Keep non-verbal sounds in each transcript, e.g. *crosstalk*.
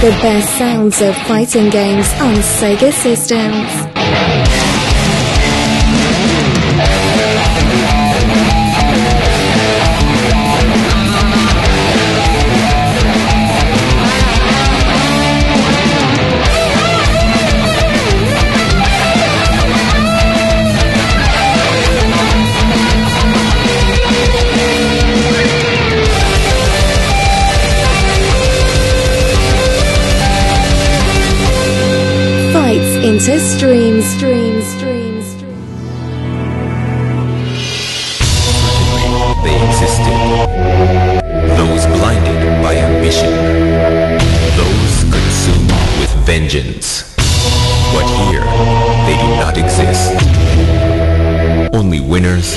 The best sounds of fighting games on Sega systems. Fights into streams, streams, streams, streams. They existed. Those blinded by ambition. Those consumed with vengeance. But here, they do not exist. Only winners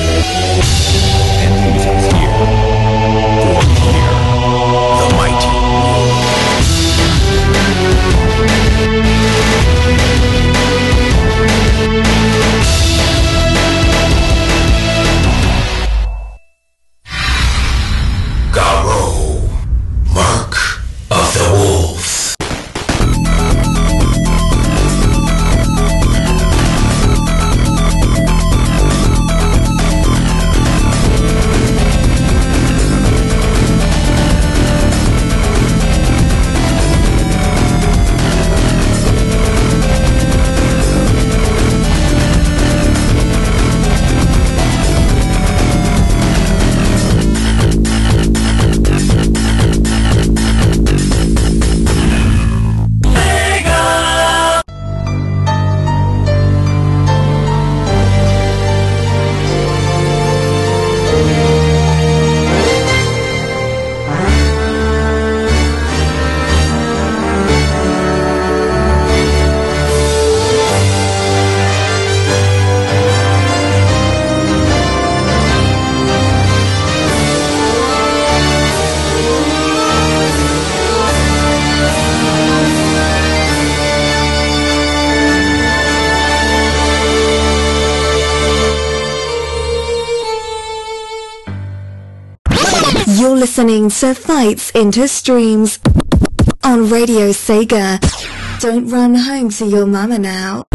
listening Fights into Streams on Radio Sega. Don't run home to your mama now.「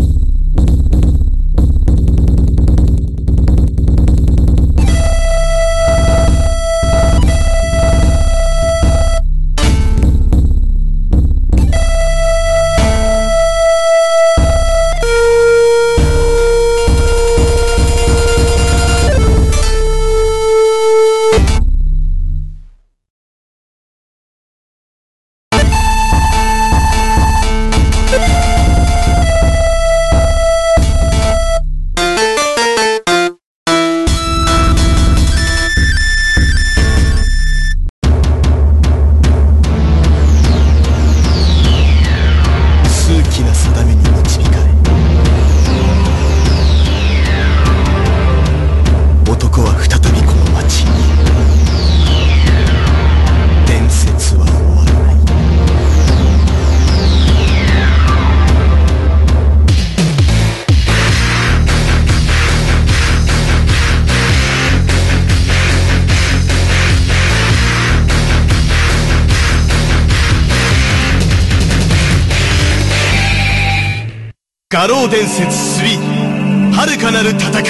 画廊伝説3遥かなる戦い」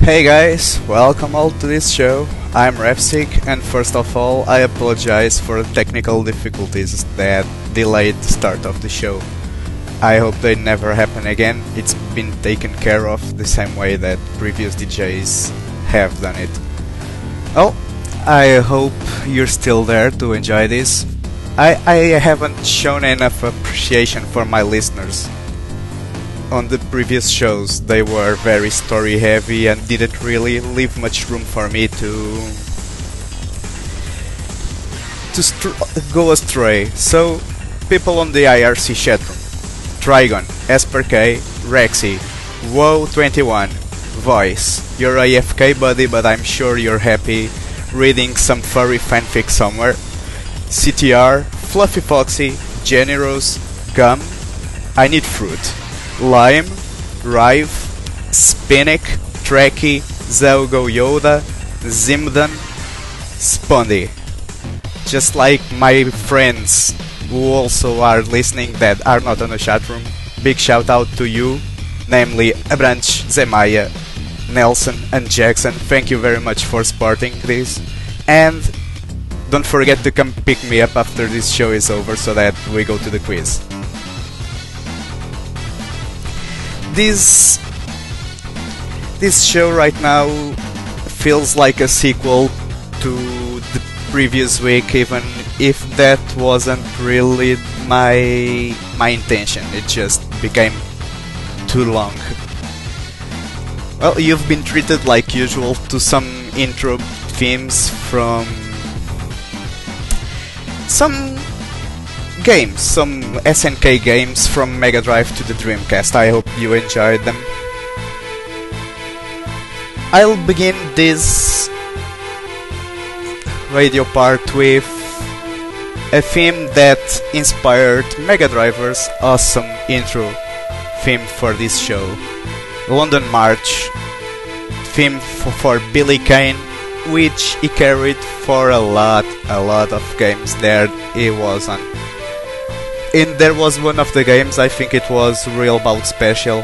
Hey guys, welcome all to this show. I'm Refsik, and first of all, I apologize for the technical difficulties that delayed the start of the show. I hope they never happen again. It's been taken care of the same way that previous DJs have done it. Well, I hope you're still there to enjoy this. I, I haven't shown enough appreciation for my listeners on the previous shows they were very story heavy and didn't really leave much room for me to to str- go astray. So people on the IRC chatroom, Trigon, Esper K, Rexy, Woe21, Voice, you're AFK buddy but I'm sure you're happy reading some furry fanfic somewhere. CTR, Fluffy Foxy, Generous, Gum, I Need Fruit. Lime, Rive, Spinnick, Trekkie, Zelgo Yoda, Zimdan, Spondy. just like my friends who also are listening that are not on the chat room. Big shout out to you, namely Abranch, Zemaya, Nelson, and Jackson. Thank you very much for supporting this. And don't forget to come pick me up after this show is over so that we go to the quiz. This this show right now feels like a sequel to the previous week even if that wasn't really my my intention it just became too long well you've been treated like usual to some intro themes from some games some SNK games from Mega Drive to the Dreamcast. I hope you enjoyed them. I'll begin this radio part with a theme that inspired Mega Driver's awesome intro theme for this show. London March theme for Billy Kane, which he carried for a lot, a lot of games there he was on. And there was one of the games, I think it was Real Bout Special,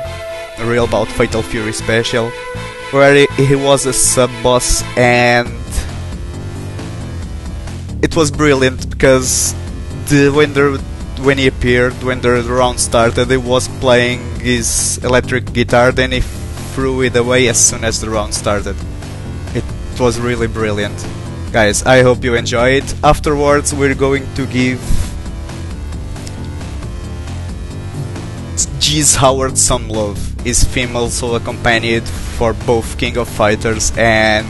Real Bout Fatal Fury Special, where he, he was a sub boss and it was brilliant because the when the when he appeared when the round started he was playing his electric guitar then he threw it away as soon as the round started was really brilliant guys i hope you enjoy it afterwards we're going to give Geese Howard some love. His theme also accompanied for both King of Fighters and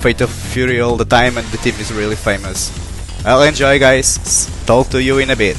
Fatal Fury all the time, and the team is really famous. I'll enjoy, guys. Talk to you in a bit.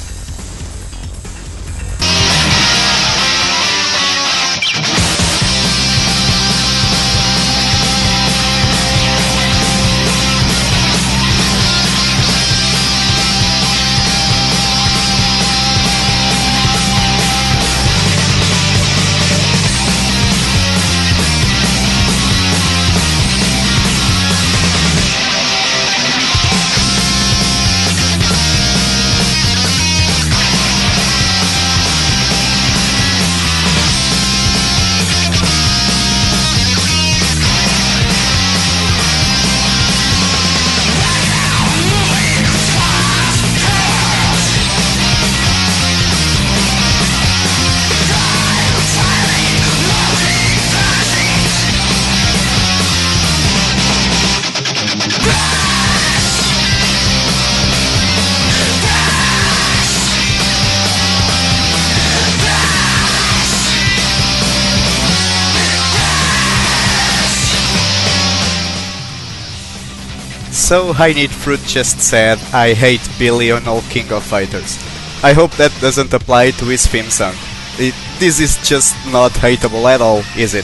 So I Need Fruit just said, I hate Billy on all King of Fighters. I hope that doesn't apply to his theme song. It, this is just not hateable at all, is it?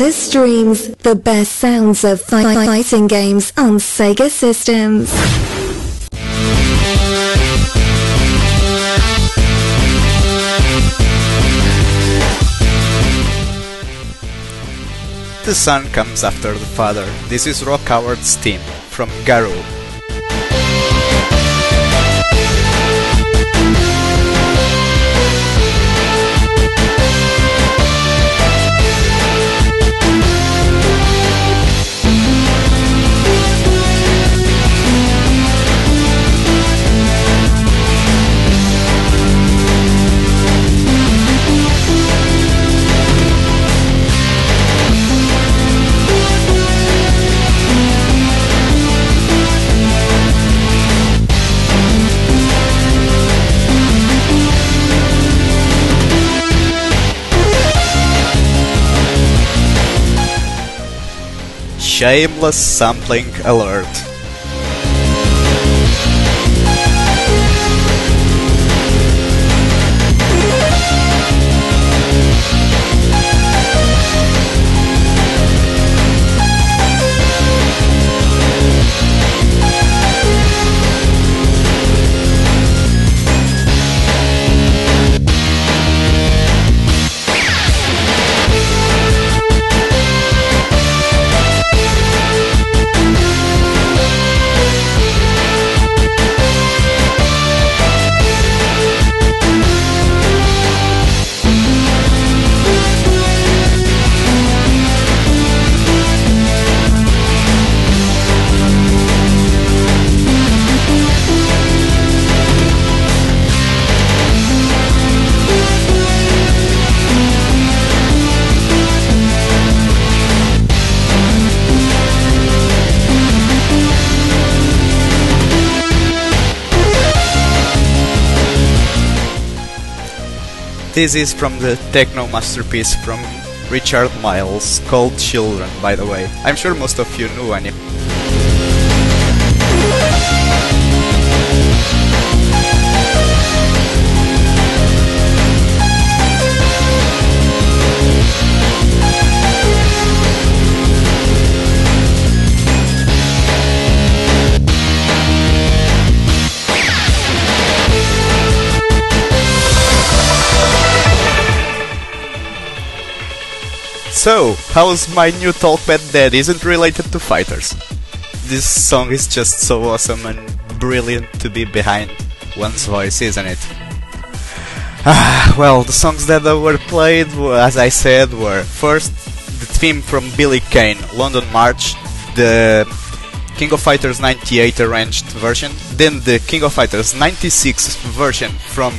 Into streams. The best sounds of fighting games on Sega systems. The son comes after the father. This is Rock Howard's team from Garou. Shameless sampling alert. This is from the techno masterpiece from Richard Miles called Children, by the way. I'm sure most of you knew any. So, how's my new talkback that isn't related to fighters? This song is just so awesome and brilliant to be behind one's voice, isn't it? *sighs* Ah, well, the songs that were played, as I said, were first the theme from Billy Kane, London March, the King of Fighters 98 arranged version, then the King of Fighters 96 version from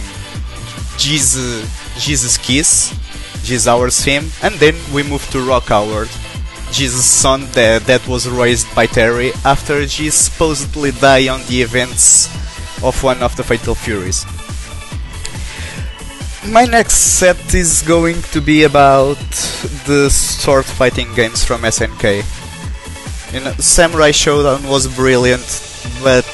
Geese, Jesus Kiss, Geese Howard's theme, and then we moved to Rock Howard, Geese's son that, that was raised by Terry after Geese supposedly died on the events of one of the Fatal Furies. My next set is going to be about the sword fighting games from SNK. You know, Samurai Shodown was brilliant, but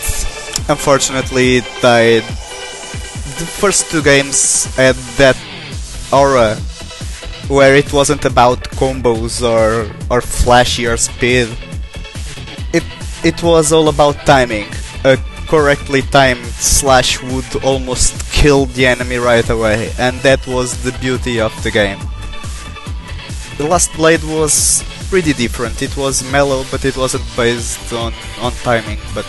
unfortunately it died. The first two games had that aura where it wasn't about combos or or flashy or speed. It it was all about timing. A correctly timed slash would almost kill the enemy right away, and that was the beauty of the game. The Last Blade was pretty different. It was mellow, but it wasn't based on, on timing. But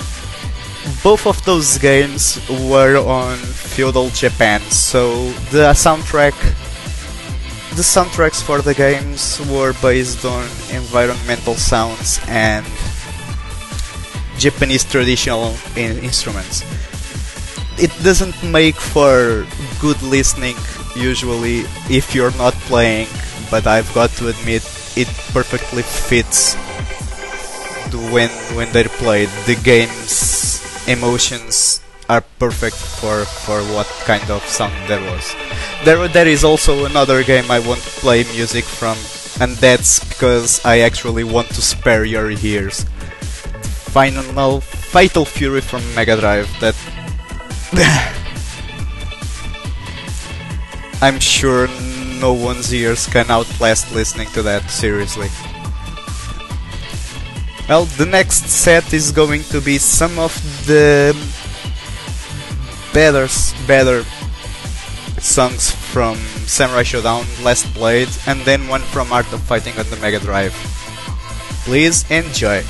both of those games were on feudal Japan, so the soundtrack the soundtracks for the games were based on environmental sounds and Japanese traditional in- instruments. It doesn't make for good listening usually if you're not playing, but I've got to admit it perfectly fits when when they're played. The game's emotions are perfect for for what kind of sound there was. There there is also another game I want to play music from, and that's because I actually want to spare your ears. Final Fatal Fury from Mega Drive that *laughs* I'm sure no one's ears can outlast listening to that, seriously. Well, the next set is going to be some of the better, better songs from Samurai Shodown Last Blade, and then one from Art of Fighting on the Mega Drive. Please enjoy.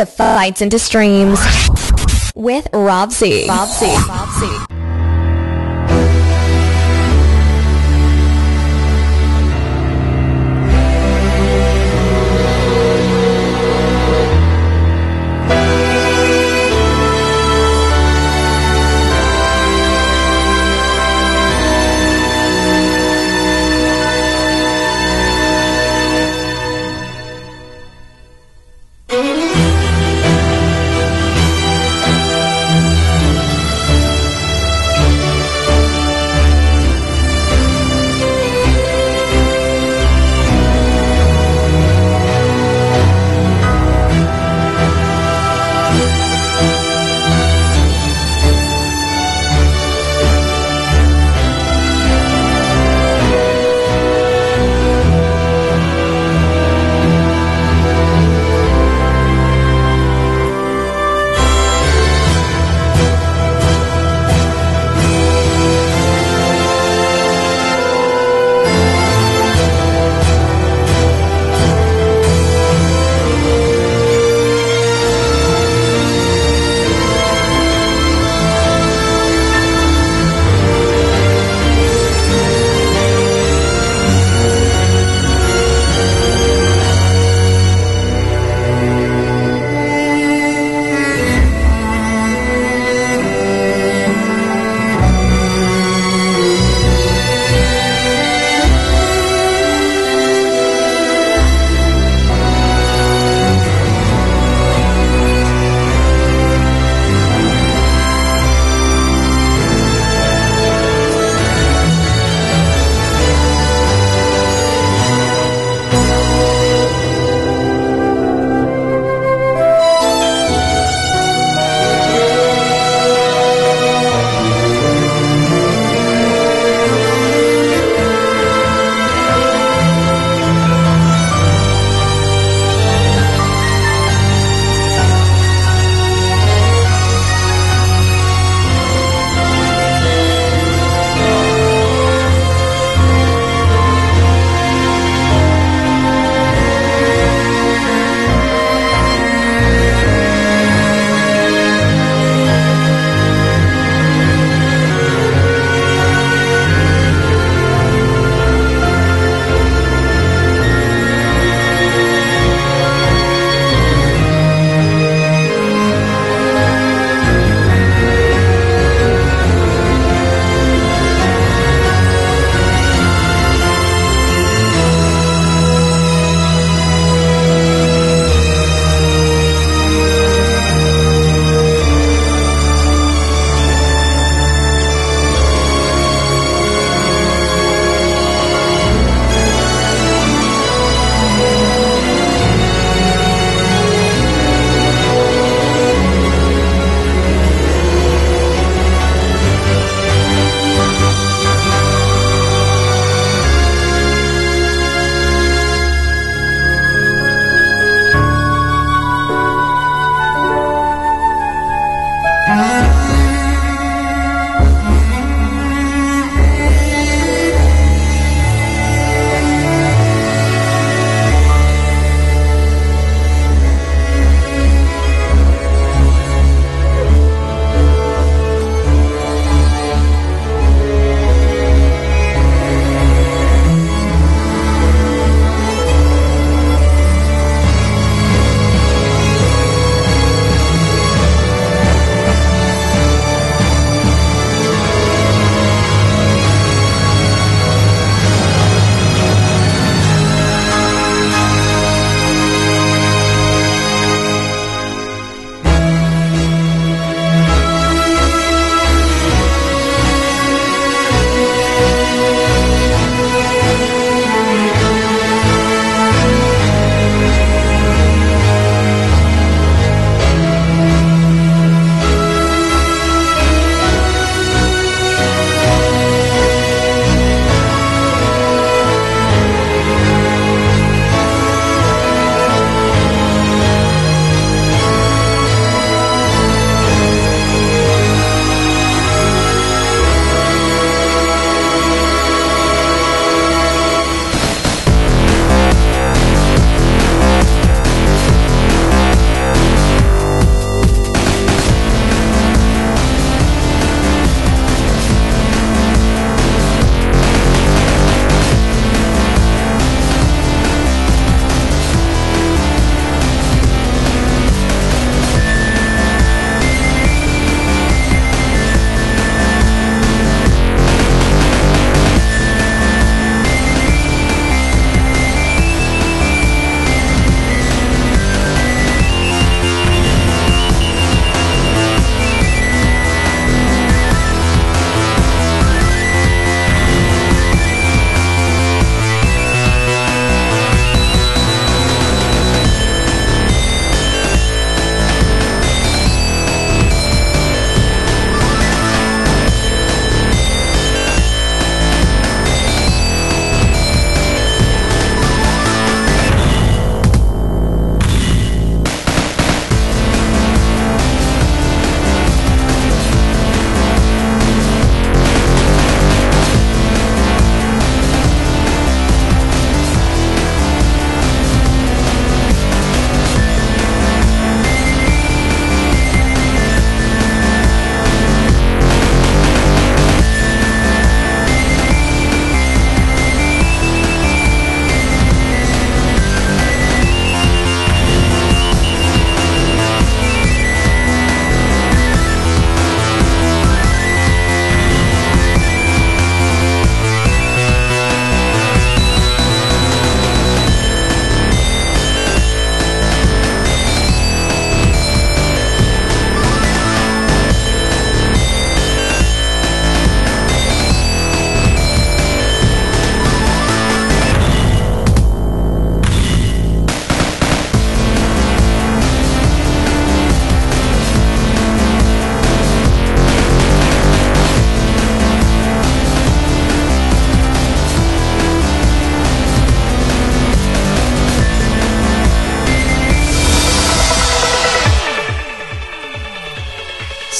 To Fights into Streams with Rob C. Rob.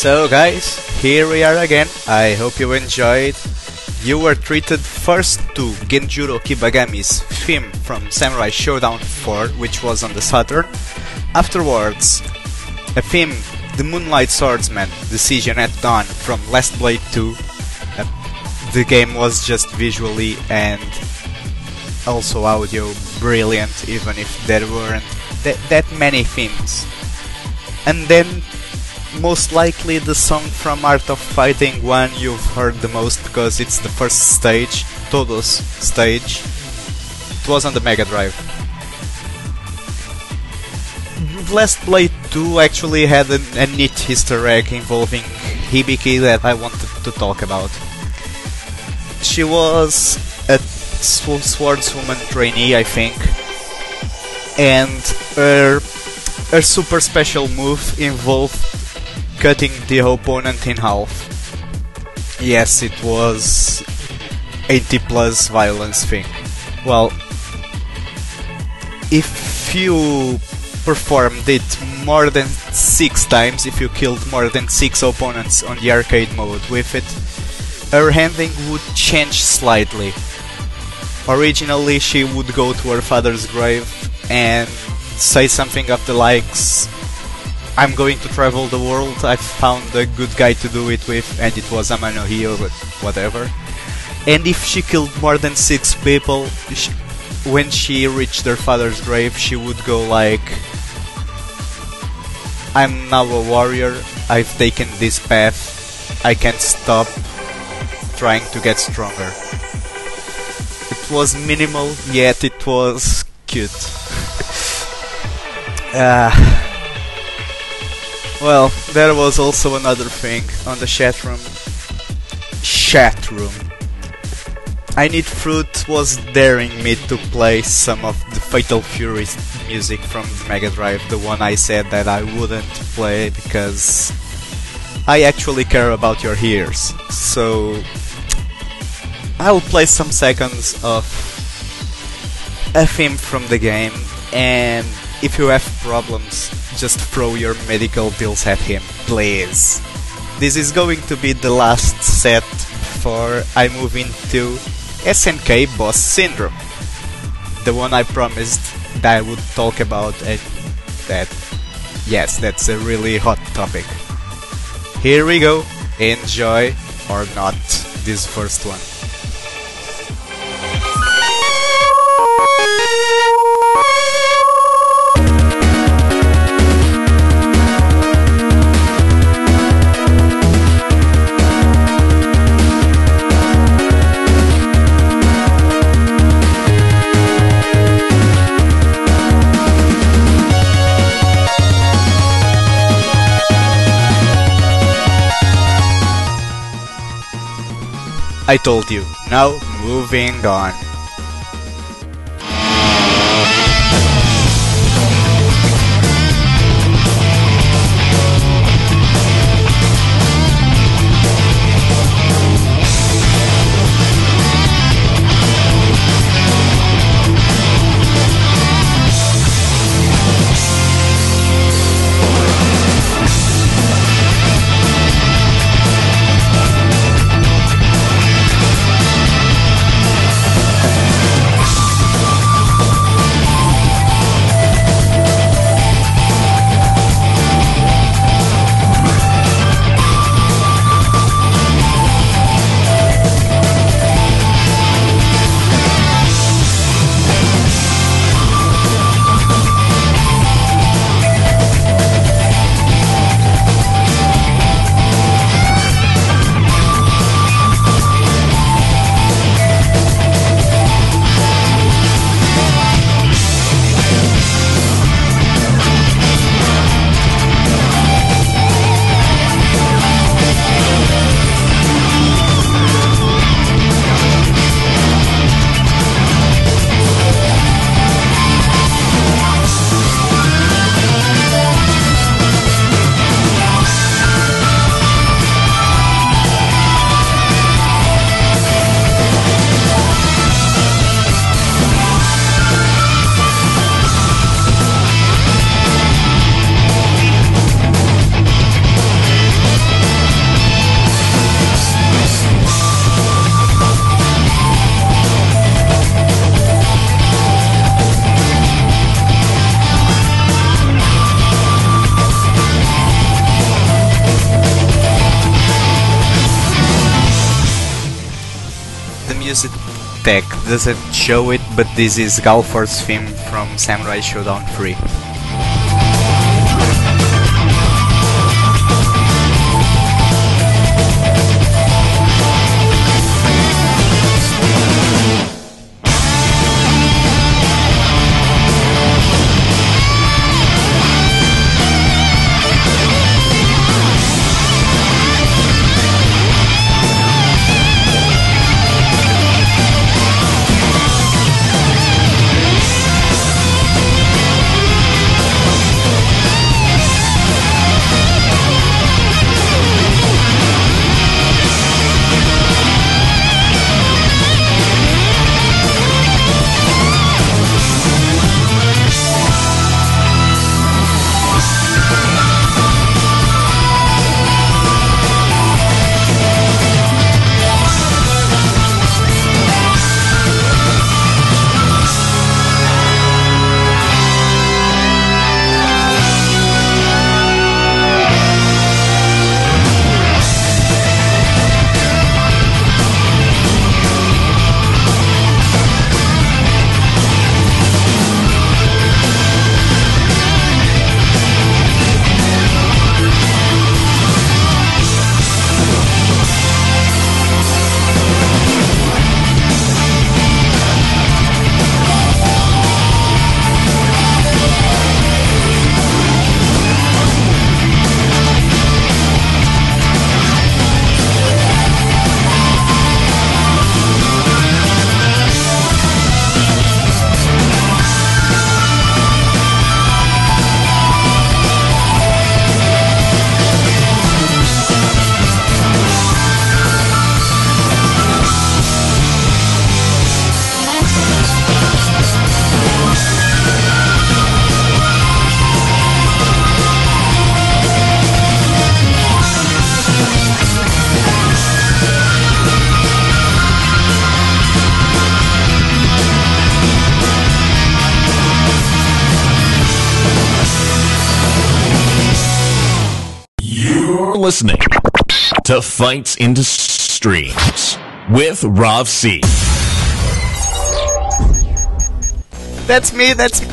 So, guys, here we are again. I hope you enjoyed. You were treated first to Genjuro Kibagami's theme from Samurai Shodown 4, which was on the Saturn. Afterwards, a theme, The Moonlight Swordsman, Decision at Dawn from Last Blade 2. Uh, the game was just visually and also audio brilliant, even if there weren't that, that many themes. And then most likely the song from Art of Fighting 1 you've heard the most because it's the first stage, Todoh's stage. It was on the Mega Drive. Last Blade 2 actually had a, a neat Easter egg involving Hibiki that I wanted to talk about. She was a swordswoman trainee, I think, and her her super special move involved cutting the opponent in half. Yes, it was 80 plus violence thing. Well, if you performed it more than 6 times, if you killed more than 6 opponents on the arcade mode with it, her handling would change slightly. Originally, she would go to her father's grave and say something of the likes I'm going to travel the world. I found a good guy to do it with, and it was Amano Hio, but whatever. And if she killed more than six people, she, when she reached her father's grave, she would go like, I'm now a warrior, I've taken this path, I can't stop trying to get stronger. It was minimal, yet it was cute. uh, *laughs* well, there was also another thing on the chat room. Chat room. I Need Fruit was daring me to play some of the Fatal Fury music from Mega Drive, the one I said that I wouldn't play because I actually care about your ears. So I'll play some seconds of a theme from the game and if you have problems just throw your medical bills at him, please. This is going to be the last set before I move into SNK Boss Syndrome. The one I promised that I would talk about and that, yes, that's a really hot topic. Here we go, enjoy or not this first one. I told you. Now, moving on. Doesn't show it, but this is Galford's theme from Samurai Shodown 3. Listening to Fights into Streams with Rav C. That's me, that's me.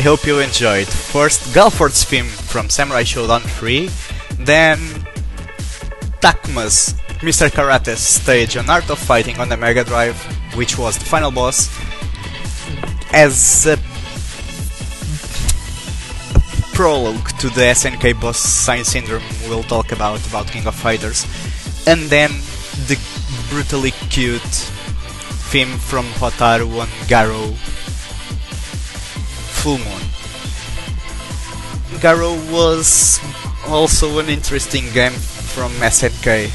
I hope you enjoyed first Galford's theme from Samurai Shodown 3, then Takuma's Mr. Karate's stage on Art of Fighting on the Mega Drive, which was the final boss, as a prologue to the SNK boss Sign Syndrome we'll talk about, about King of Fighters, and then the brutally cute theme from Hotaru on Garou Full Moon. Garou was also an interesting game from SNK.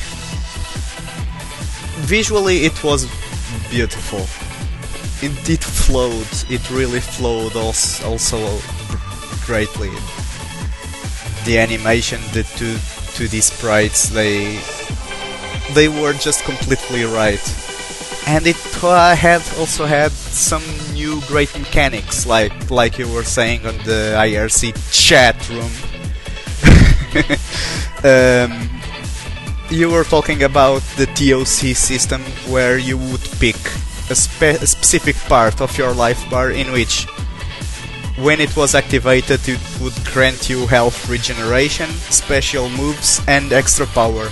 Visually it was beautiful. It, it flowed, it really flowed also, also greatly. The animation, the two 2D sprites, they they were just completely right. And it uh, had also had some great mechanics, like like you were saying on the IRC chat room. *laughs* um, you were talking about the TOP system, where you would pick a, spe- a specific part of your life bar in which when it was activated it would grant you health regeneration, special moves and extra power.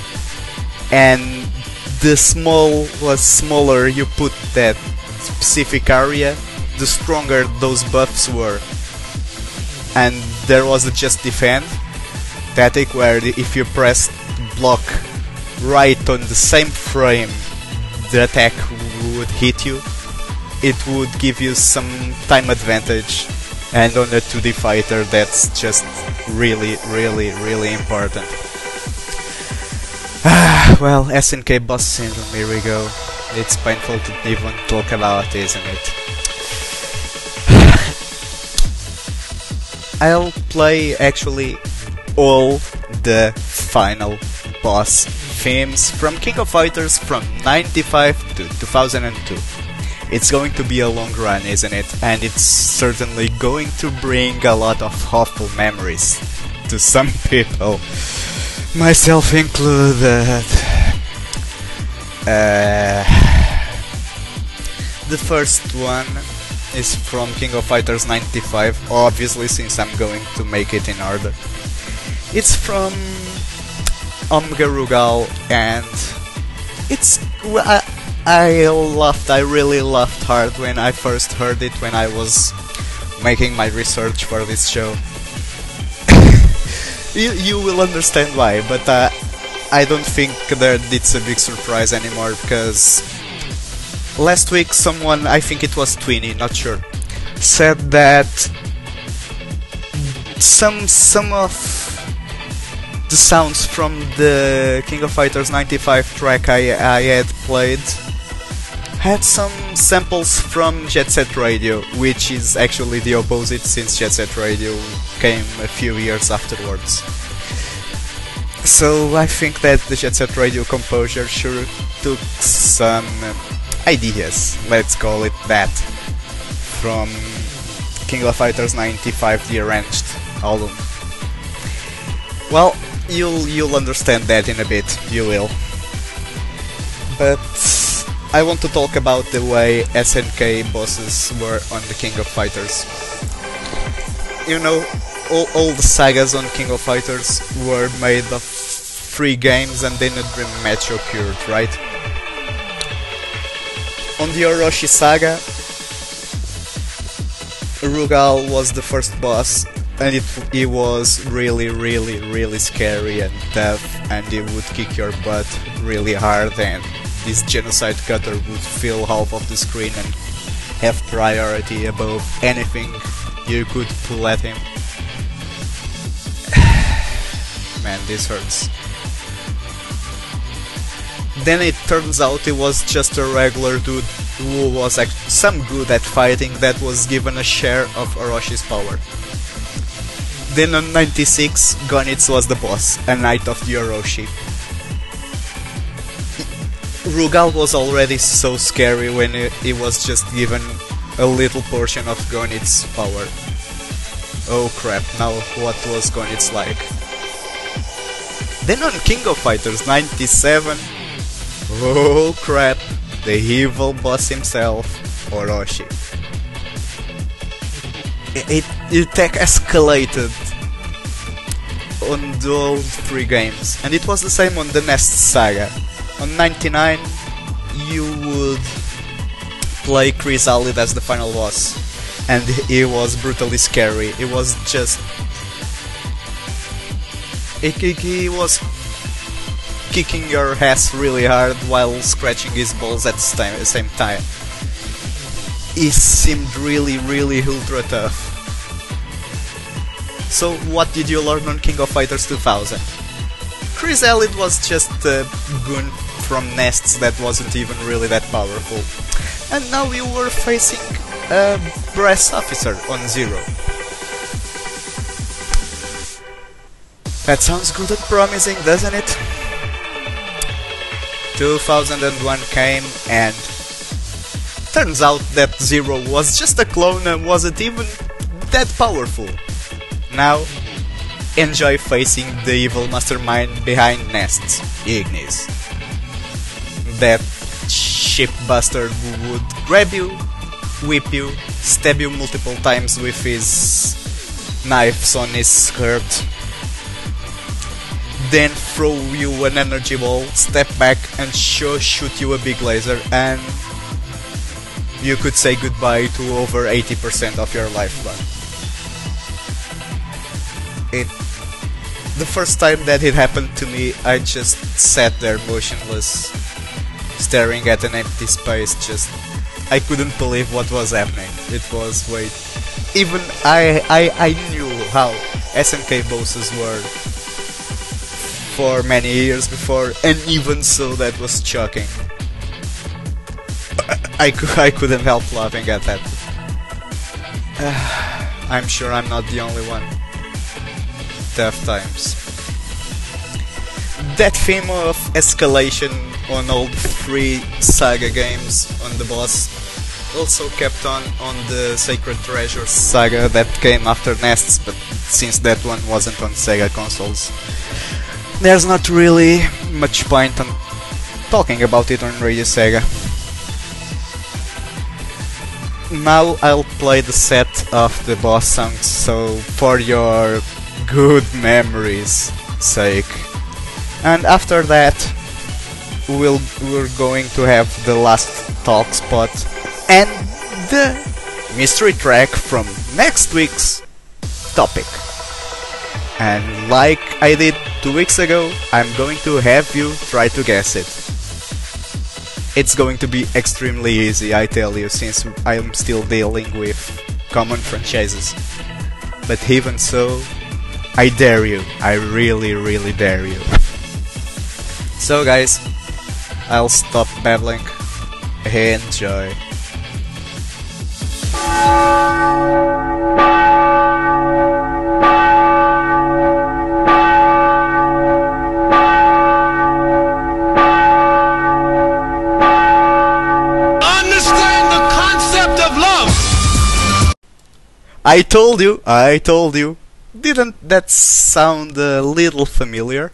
And the small was smaller you put that specific area, the stronger those buffs were. And there was a just defend tactic where if you press block right on the same frame the attack would hit you, it would give you some time advantage and on a 2D fighter that's just really, really, really important. *sighs* Well, SNK boss syndrome, here we go. It's painful to even talk about, isn't it? I'll play actually all the final boss themes from King of Fighters from 95 to 2002. It's going to be a long run, isn't it? And it's certainly going to bring a lot of awful memories to some *laughs* people, myself included. Uh, the first one is from King of Fighters 95, obviously, since I'm going to make it in order. It's from Omega Rugal, and it's. I, I laughed, I really laughed hard when I first heard it when I was making my research for this show. *laughs* you, you will understand why, but uh, I don't think that it's a big surprise anymore because last week someone, I think it was Twinny, not sure, said that some some of the sounds from the King of Fighters 95 track I, I had played had some samples from Jet Set Radio, which is actually the opposite since Jet Set Radio came a few years afterwards. So I think that the Jet Set Radio composer sure took some ideas, let's call it that, from King of Fighters 95 the arranged album. Well, you'll you'll understand that in a bit, you will. But I want to talk about the way SNK bosses were on the King of Fighters. You know, all, all the sagas on King of Fighters were made of three games and then a dream match occurred, right? On the Orochi saga, Rugal was the first boss and it, it was really really really scary and tough and it would kick your butt really hard and this genocide cutter would fill half of the screen and have priority above anything you could pull at him. *sighs* Man, this hurts. Then it turns out it was just a regular dude who was act- some good at fighting that was given a share of Orochi's power. Then on 96, Goenitz was the boss, a knight of the Orochi. Rugal was already so scary when he was just given a little portion of Goenitz's power. Oh crap, now what was Goenitz like? Then on King of Fighters 97, oh crap, the evil boss himself, Orochi. it it escalated on those three games, and it was the same on the Nest Saga. On 99, you would play Krizalid as the final boss, and he was brutally scary. It was just he, he was kicking your ass really hard while scratching his balls at the same, time. He seemed really, really ultra tough. So, what did you learn on King of Fighters 2000? Krizalid was just a goon from nests that wasn't even really that powerful. And now you were facing a brass officer on Zero. That sounds good and promising, doesn't it? 2001 came and turns out that Zero was just a clone and wasn't even that powerful. Now, enjoy facing the evil mastermind behind Nests, Ignis. That ship bastard would grab you, whip you, stab you multiple times with his knives on his skirt, then throw you an energy ball, step back and show, shoot you a big laser and you could say goodbye to over 80% of your lifeblood. It the first time that it happened to me, I just sat there motionless, staring at an empty space. Just, I couldn't believe what was happening. It was wait, even I I, I knew how SNK bosses were for many years before, and even so, that was shocking. I, I, couldn't help laughing at that. *sighs* I'm sure I'm not the only one. Tough times. That theme of escalation on all three Saga games on the boss also kept on on the Sacred Treasure saga that came after Nests, but since that one wasn't on Sega consoles, there's not really much point on talking about it on Radio Sega. Now I'll play the set of the boss songs, so for your good memories sake. And after that, we'll, we're going to have the last talk spot and the mystery track from next week's topic. And like I did two weeks ago, I'm going to have you try to guess it. It's going to be extremely easy, I tell you, since I'm still dealing with common franchises. But even so, I dare you. I really, really dare you. So, guys, I'll stop babbling. Enjoy. I told you, I told you. Didn't that sound a little familiar?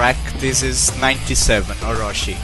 Track, this is 97 Orochi.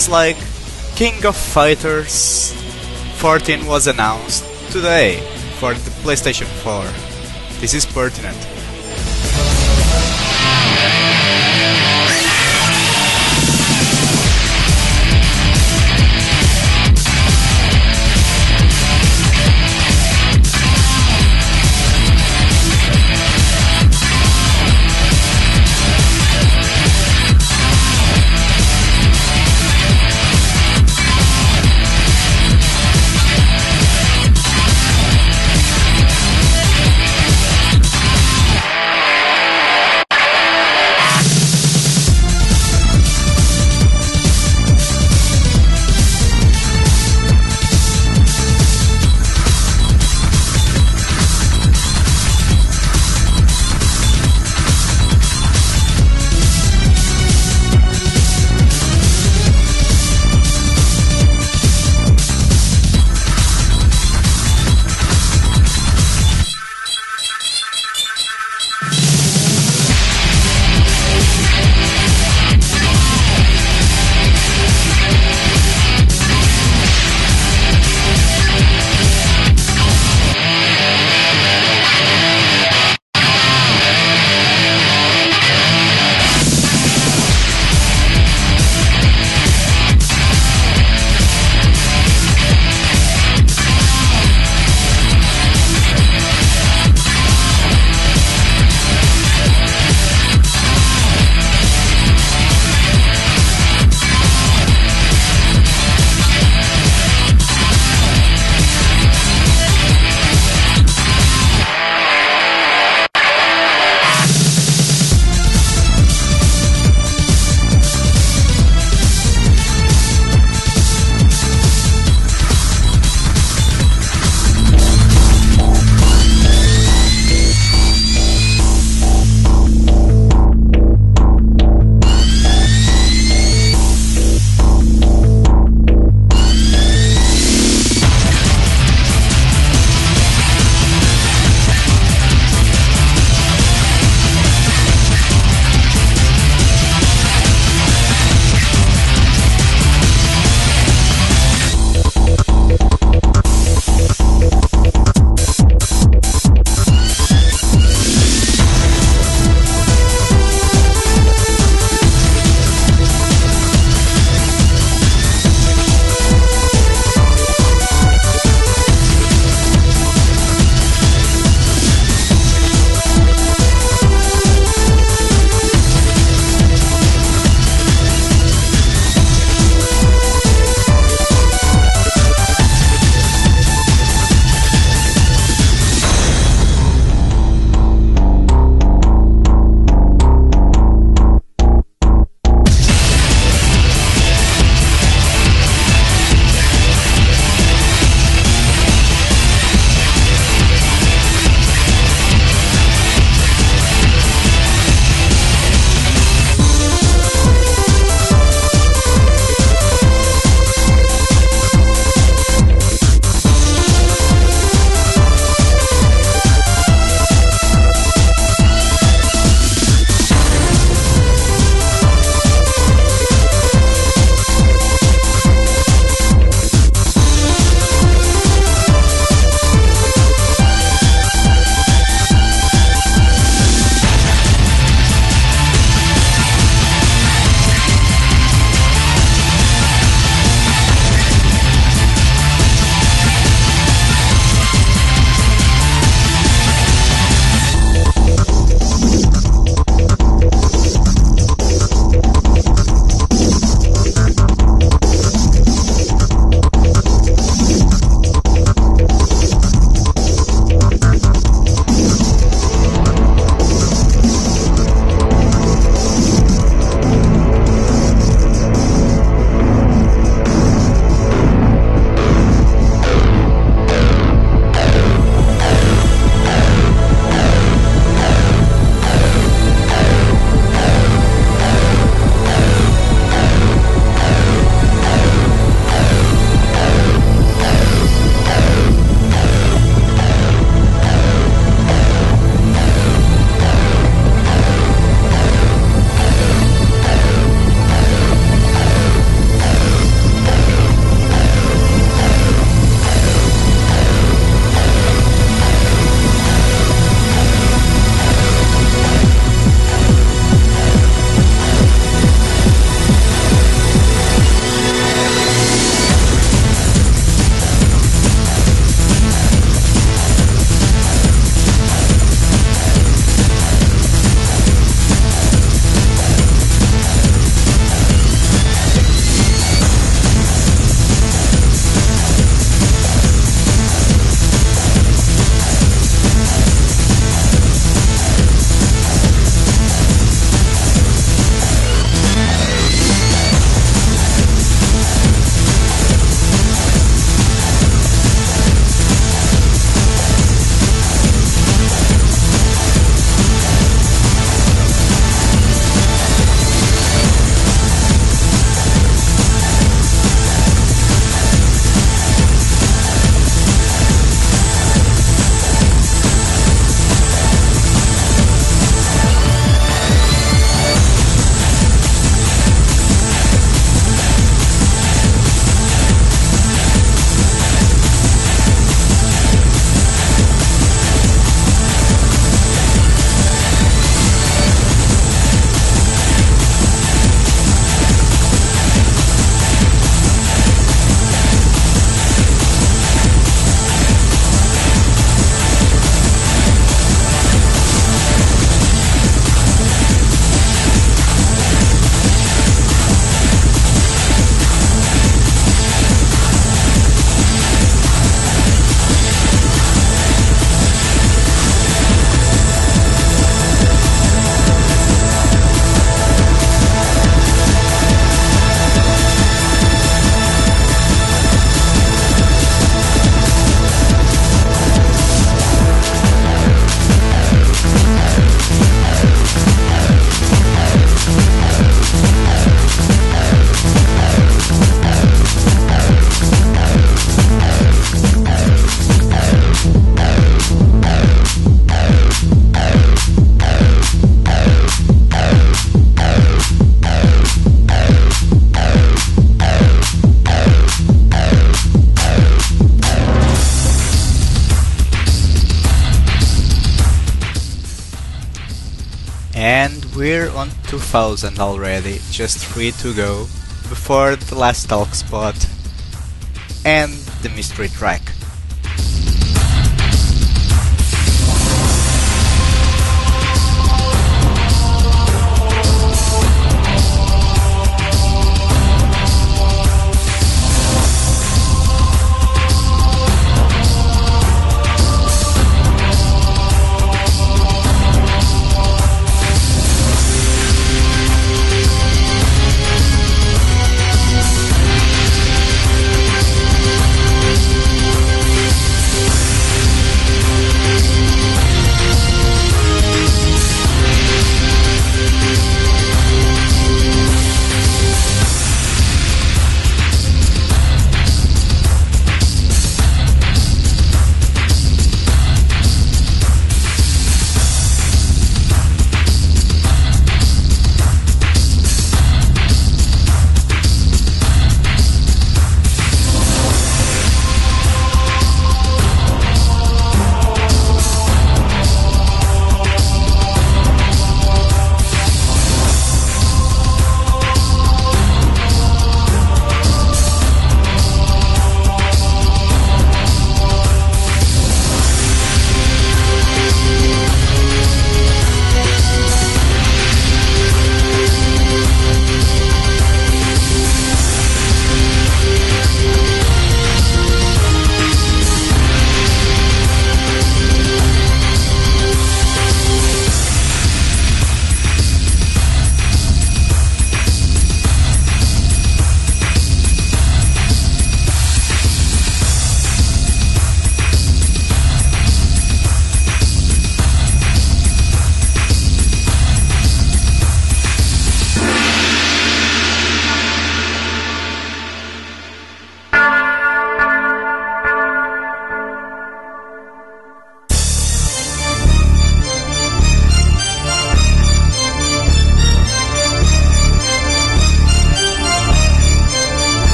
Sounds like King of Fighters 14 was announced today for the PlayStation 4. This is pertinent. 2000 already, just 3 to go, before the last talk spot and the mystery track.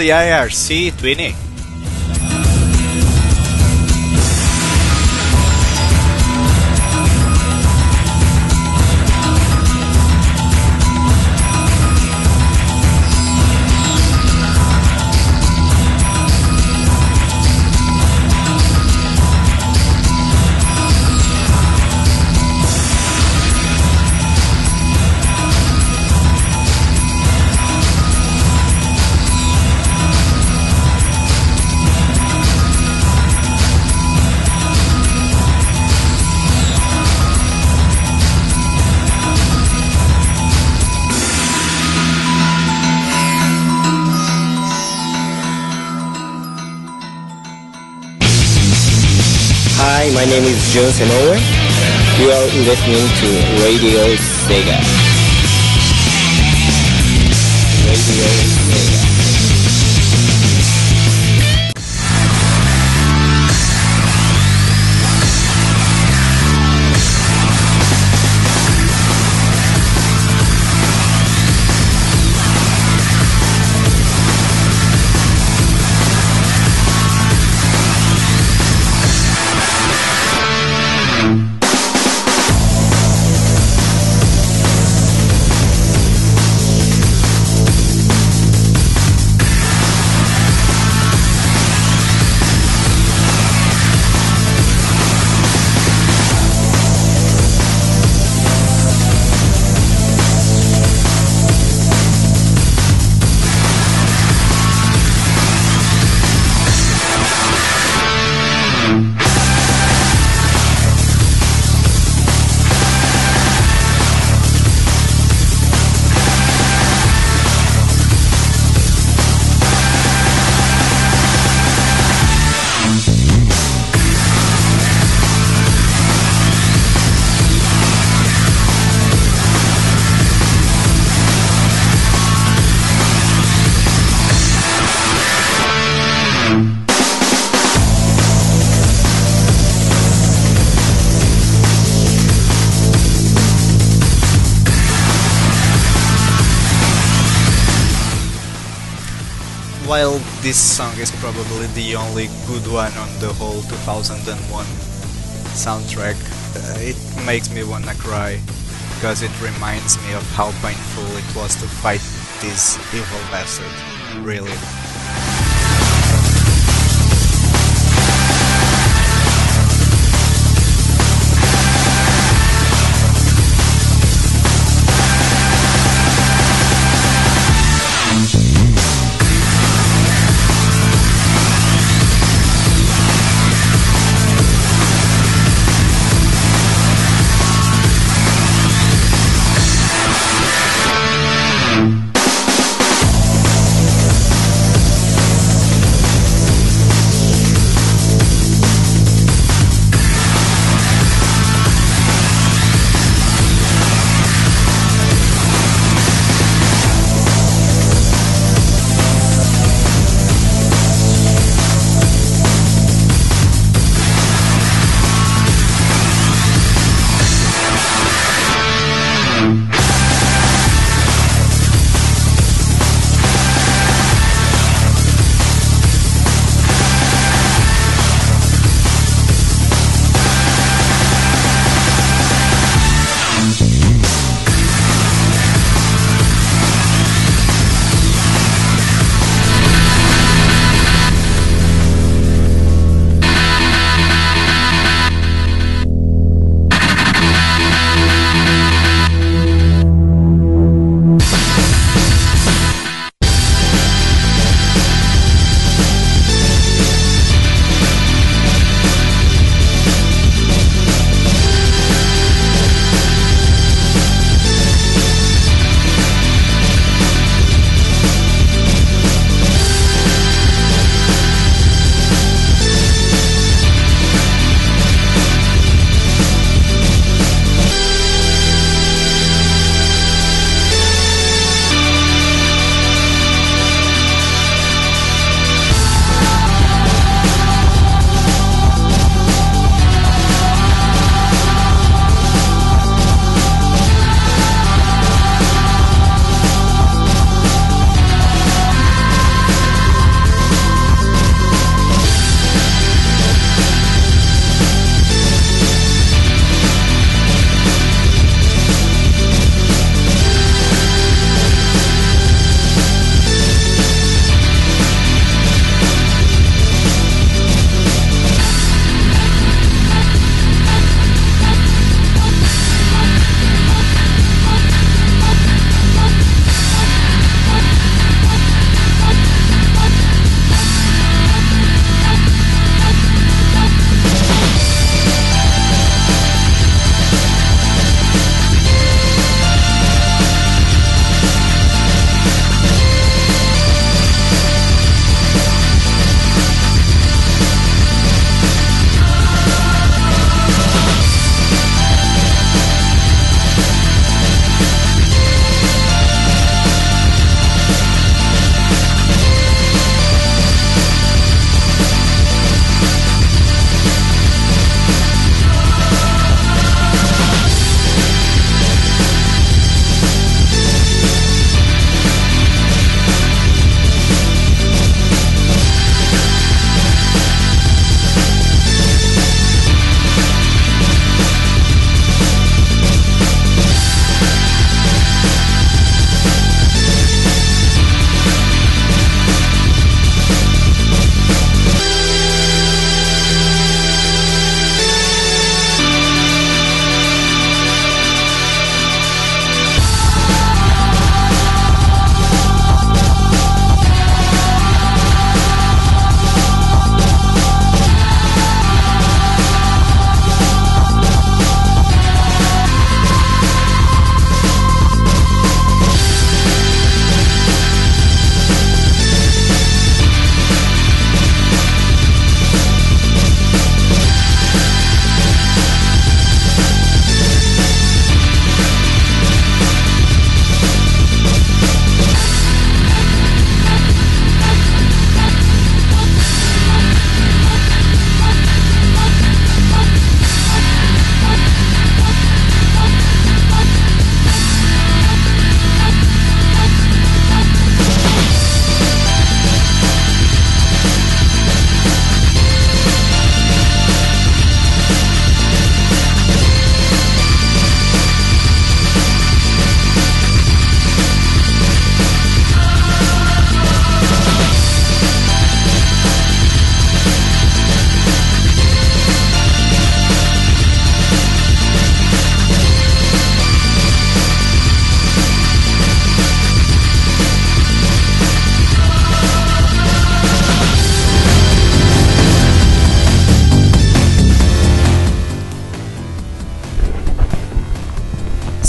The IRC, Twinny. Name is Jun Senoue. You are listening to Radio Sega. Radio this song is probably the only good one on the whole 2001 soundtrack, uh, it makes me wanna cry because it reminds me of how painful it was to fight this evil bastard. Really.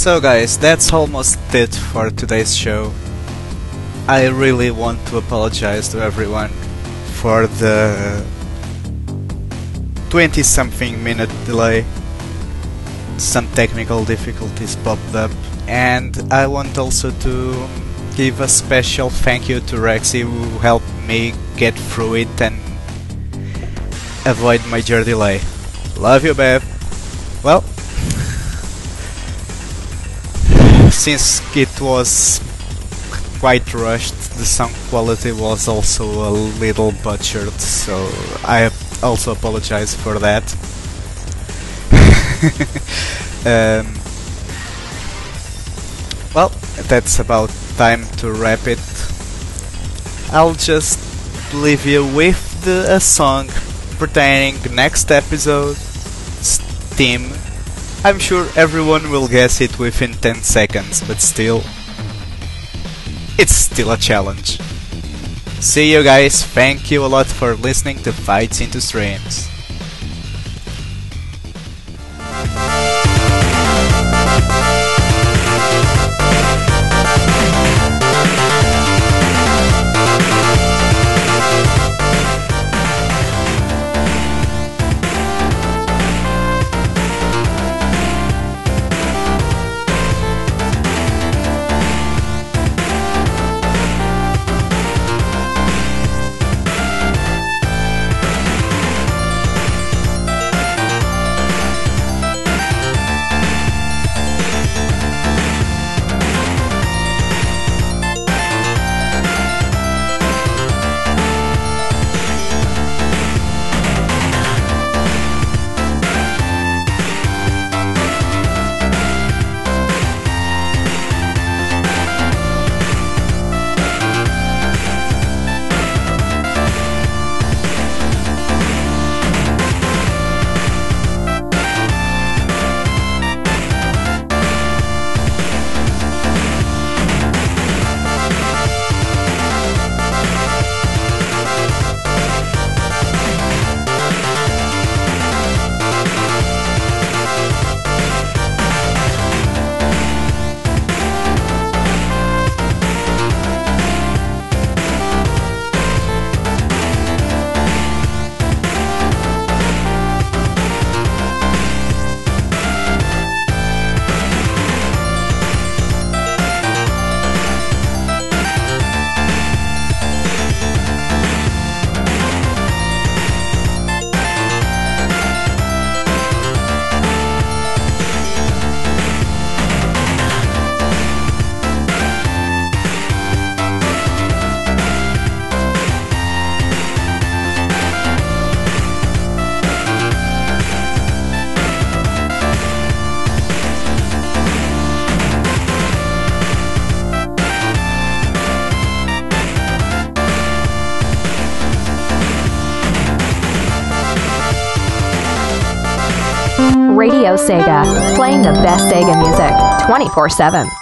So, guys, that's almost it for today's show. I really want to apologize to everyone for the 20 something minute delay. Some technical difficulties popped up, and I want also to give a special thank you to Rexy who helped me get through it and avoid major delay. Love you, Bev. Since it was quite rushed, the sound quality was also a little butchered, so I also apologize for that. *laughs* um, well, that's about time to wrap it. I'll just leave you with the, a song pertaining next episode Steam. I'm sure everyone will guess it within 10 seconds, but still, it's still a challenge. See you guys, thank you a lot for listening to Fights into Streams. Best Sega music 24 7.